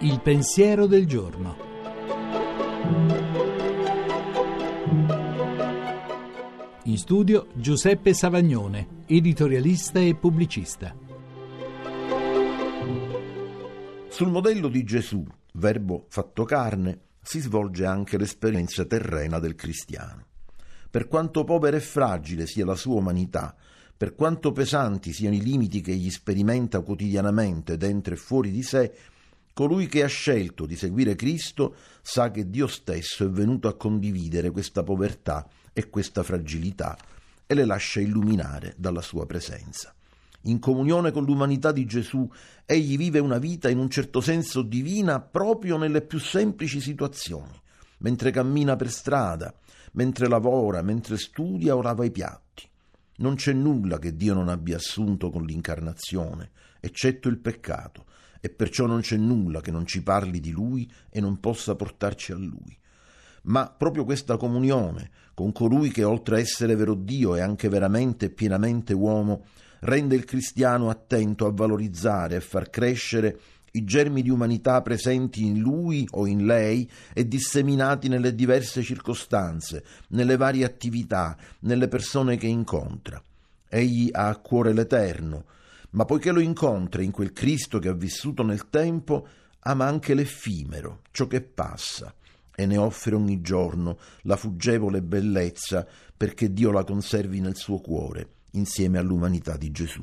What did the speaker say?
Il pensiero del giorno. In studio Giuseppe Savagnone, editorialista e pubblicista. Sul modello di Gesù, verbo fatto carne, si svolge anche l'esperienza terrena del cristiano. Per quanto povera e fragile sia la sua umanità, per quanto pesanti siano i limiti che egli sperimenta quotidianamente dentro e fuori di sé, colui che ha scelto di seguire Cristo sa che Dio stesso è venuto a condividere questa povertà e questa fragilità e le lascia illuminare dalla sua presenza. In comunione con l'umanità di Gesù, egli vive una vita in un certo senso divina proprio nelle più semplici situazioni, mentre cammina per strada, mentre lavora, mentre studia o lava i piatti. Non c'è nulla che Dio non abbia assunto con l'incarnazione, eccetto il peccato, e perciò non c'è nulla che non ci parli di Lui e non possa portarci a Lui. Ma proprio questa comunione con colui che oltre a essere vero Dio è anche veramente e pienamente uomo, rende il cristiano attento a valorizzare e far crescere i germi di umanità presenti in lui o in lei e disseminati nelle diverse circostanze, nelle varie attività, nelle persone che incontra. Egli ha a cuore l'Eterno, ma poiché lo incontra in quel Cristo che ha vissuto nel tempo, ama anche l'effimero, ciò che passa, e ne offre ogni giorno la fuggevole bellezza perché Dio la conservi nel suo cuore, insieme all'umanità di Gesù.